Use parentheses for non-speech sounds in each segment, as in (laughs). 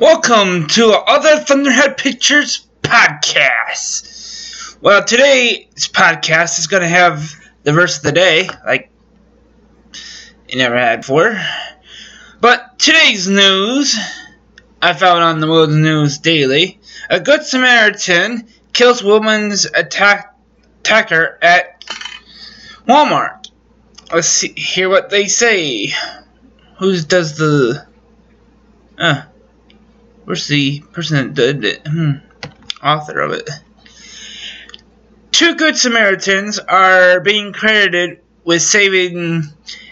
Welcome to Other Thunderhead Pictures podcast. Well, today's podcast is going to have the verse of the day, like you never had before. But today's news I found on the World News Daily: A good Samaritan kills woman's attack attacker at Walmart. Let's see, hear what they say. Who does the? Uh, Where's the person that did it? Hmm. Author of it. Two Good Samaritans are being credited with saving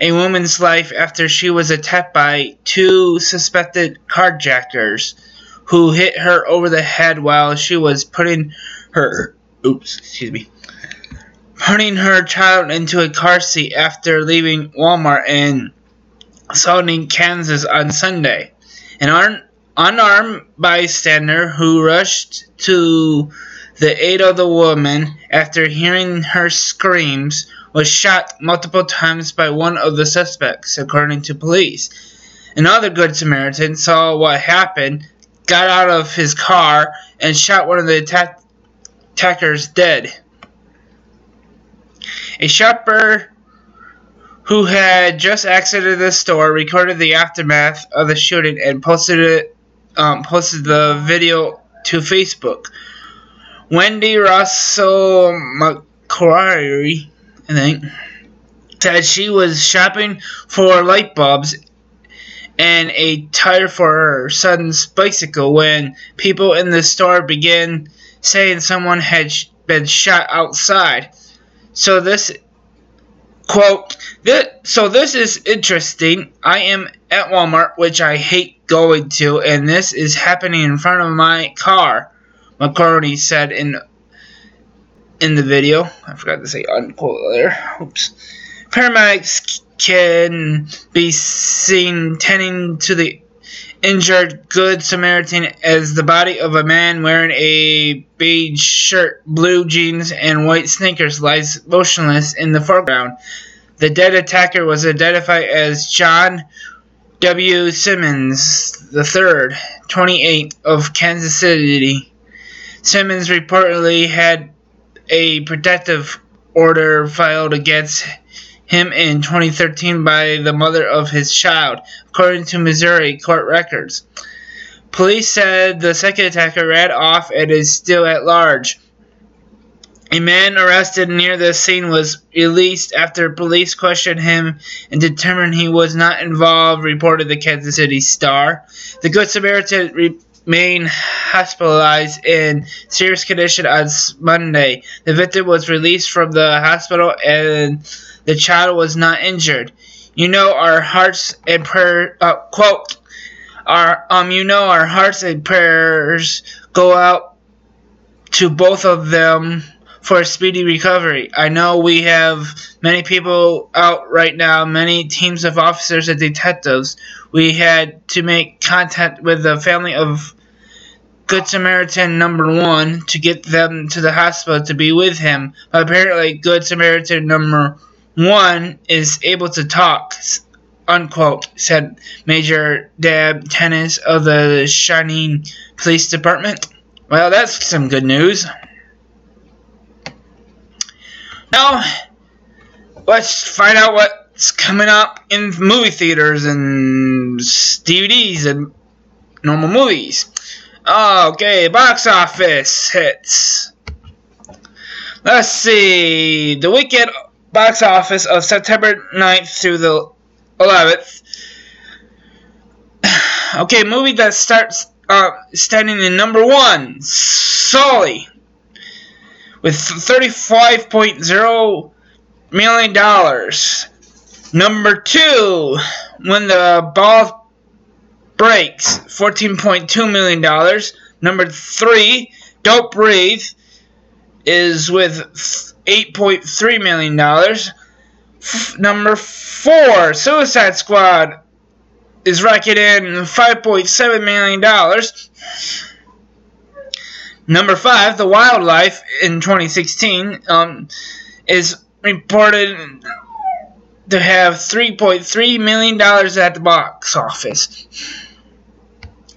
a woman's life after she was attacked by two suspected carjackers who hit her over the head while she was putting her oops, excuse me. Putting her child into a car seat after leaving Walmart in Saulding, Kansas on Sunday. An unarmed bystander who rushed to the aid of the woman after hearing her screams was shot multiple times by one of the suspects, according to police. Another Good Samaritan saw what happened, got out of his car, and shot one of the attack- attackers dead. A shopper who had just exited the store recorded the aftermath of the shooting and posted it um, posted the video to Facebook. Wendy Russell McQuarrie, I think, said she was shopping for light bulbs and a tire for her son's bicycle when people in the store began saying someone had been shot outside. So this quote, this, so this is interesting. I am at Walmart, which I hate going to, and this is happening in front of my car. McCartney said in in the video. I forgot to say unquote there. Oops. Paramedics can be seen tending to the injured Good Samaritan as the body of a man wearing a beige shirt, blue jeans, and white sneakers lies motionless in the foreground. The dead attacker was identified as John W. Simmons III, 28, of Kansas City. Simmons reportedly had a protective order filed against him in 2013 by the mother of his child, according to Missouri court records. Police said the second attacker ran off and is still at large. A man arrested near the scene was released after police questioned him and determined he was not involved, reported the Kansas City Star. The Good Samaritan remained hospitalized in serious condition on Monday. The victim was released from the hospital and the child was not injured. You know our hearts and prayer uh, quote our um you know our hearts and prayers go out to both of them for a speedy recovery. I know we have many people out right now, many teams of officers and detectives. We had to make contact with the family of Good Samaritan number one to get them to the hospital to be with him. But apparently, Good Samaritan number one is able to talk, unquote, said Major Dab Tennis of the Shawnee Police Department. Well, that's some good news. Now, let's find out what's coming up in movie theaters and DVDs and normal movies. Okay, box office hits. Let's see. The weekend box office of September 9th through the 11th. (sighs) Okay, movie that starts uh, standing in number one, Sully with $35.0 million. Number two, when the ball Breaks, $14.2 million. Number three, Don't Breathe, is with $8.3 million. F- number four, Suicide Squad, is racking in $5.7 million. Number five, The Wildlife in 2016 um, is reported to have $3.3 million at the box office.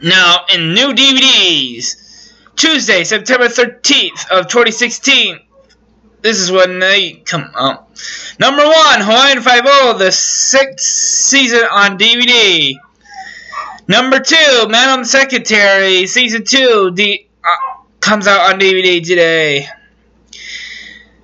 Now, in new DVDs, Tuesday, September 13th of 2016. This is when they come out. Number one, Hawaiian Five-O, the sixth season on DVD. Number two, Madam Secretary, season two, D- uh, comes out on DVD today.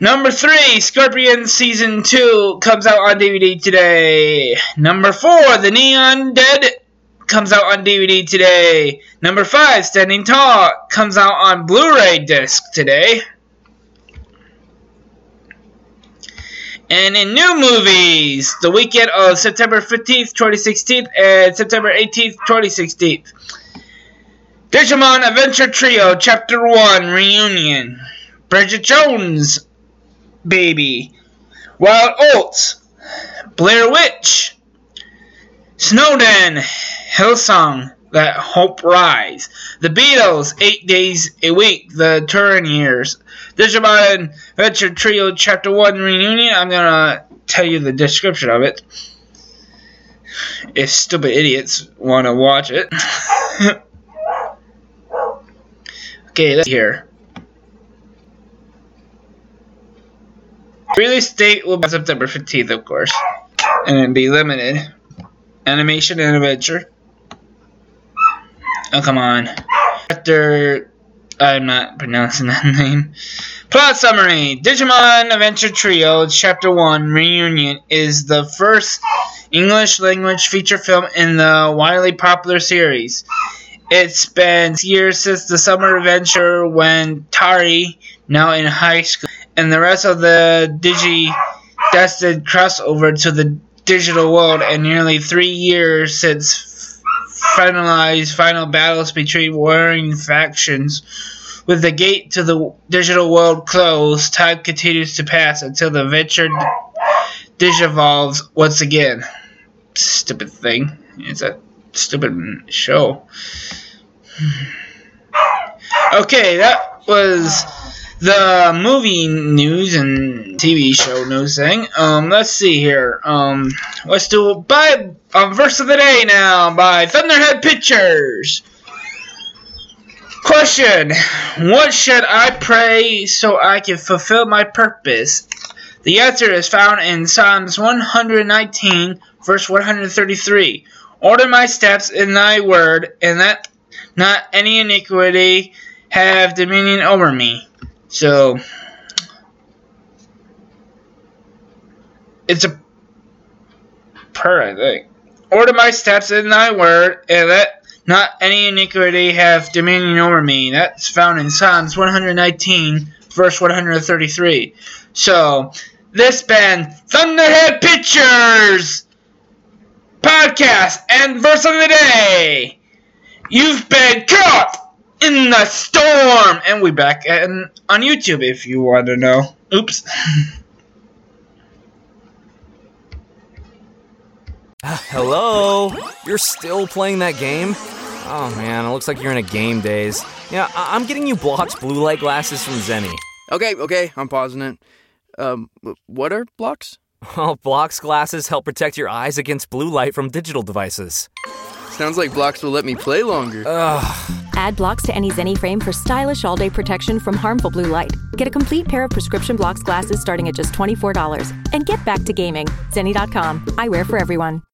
Number three, Scorpion season two comes out on DVD today. Number four, The Neon Dead comes out on DVD today. Number five, Standing Tall comes out on Blu-ray disc today. And in new movies, the weekend of September 15th, 2016 and September 18th, 2016. Digimon Adventure Trio Chapter 1 Reunion. Bridget Jones Baby. Wild Oats. Blair Witch. Snowden. Hillsong. Let Hope Rise. The Beatles, Eight Days a Week, The Touring Years. Digimon Adventure Trio Chapter 1 Reunion. I'm gonna tell you the description of it. If stupid idiots wanna watch it. (laughs) okay, let's here. Release date will be September 15th, of course. And it'll be limited. Animation and adventure. Oh, come on. After. I'm not pronouncing that (laughs) name. Plot summary Digimon Adventure Trio Chapter 1 Reunion is the first English language feature film in the widely popular series. It's been years since the summer adventure when Tari, now in high school, and the rest of the Digi destined crossover to the digital world, and nearly three years since finalized final battles between warring factions. With the gate to the digital world closed, time continues to pass until the venture digivolves once again. Stupid thing. It's a stupid show. (sighs) Okay, that was the movie news and TV show news thing. Um, let's see here. Um, let's do by um, verse of the day now by Thunderhead Pictures. Question: What should I pray so I can fulfill my purpose? The answer is found in Psalms 119, verse 133. Order my steps in thy word, and let not any iniquity have dominion over me. So, it's a prayer, I think. Order my steps in thy word, and let not any iniquity have dominion over me. That's found in Psalms 119, verse 133. So, this been Thunderhead Pictures podcast and verse of the day. You've been caught in the storm, and we back and on YouTube if you want to know. Oops. (laughs) Hello? You're still playing that game? Oh man, it looks like you're in a game daze. Yeah, I- I'm getting you Blokz blue light glasses from Zenni. Okay, okay, I'm pausing it. Um, what are Blokz? Well, (laughs) Blokz glasses help protect your eyes against blue light from digital devices. Sounds like Blokz will let me play longer. Add Blokz to any Zenni frame for stylish all day protection from harmful blue light. Get a complete pair of prescription Blokz glasses starting at just $24. And get back to gaming. Zenni.com. Eyewear for everyone.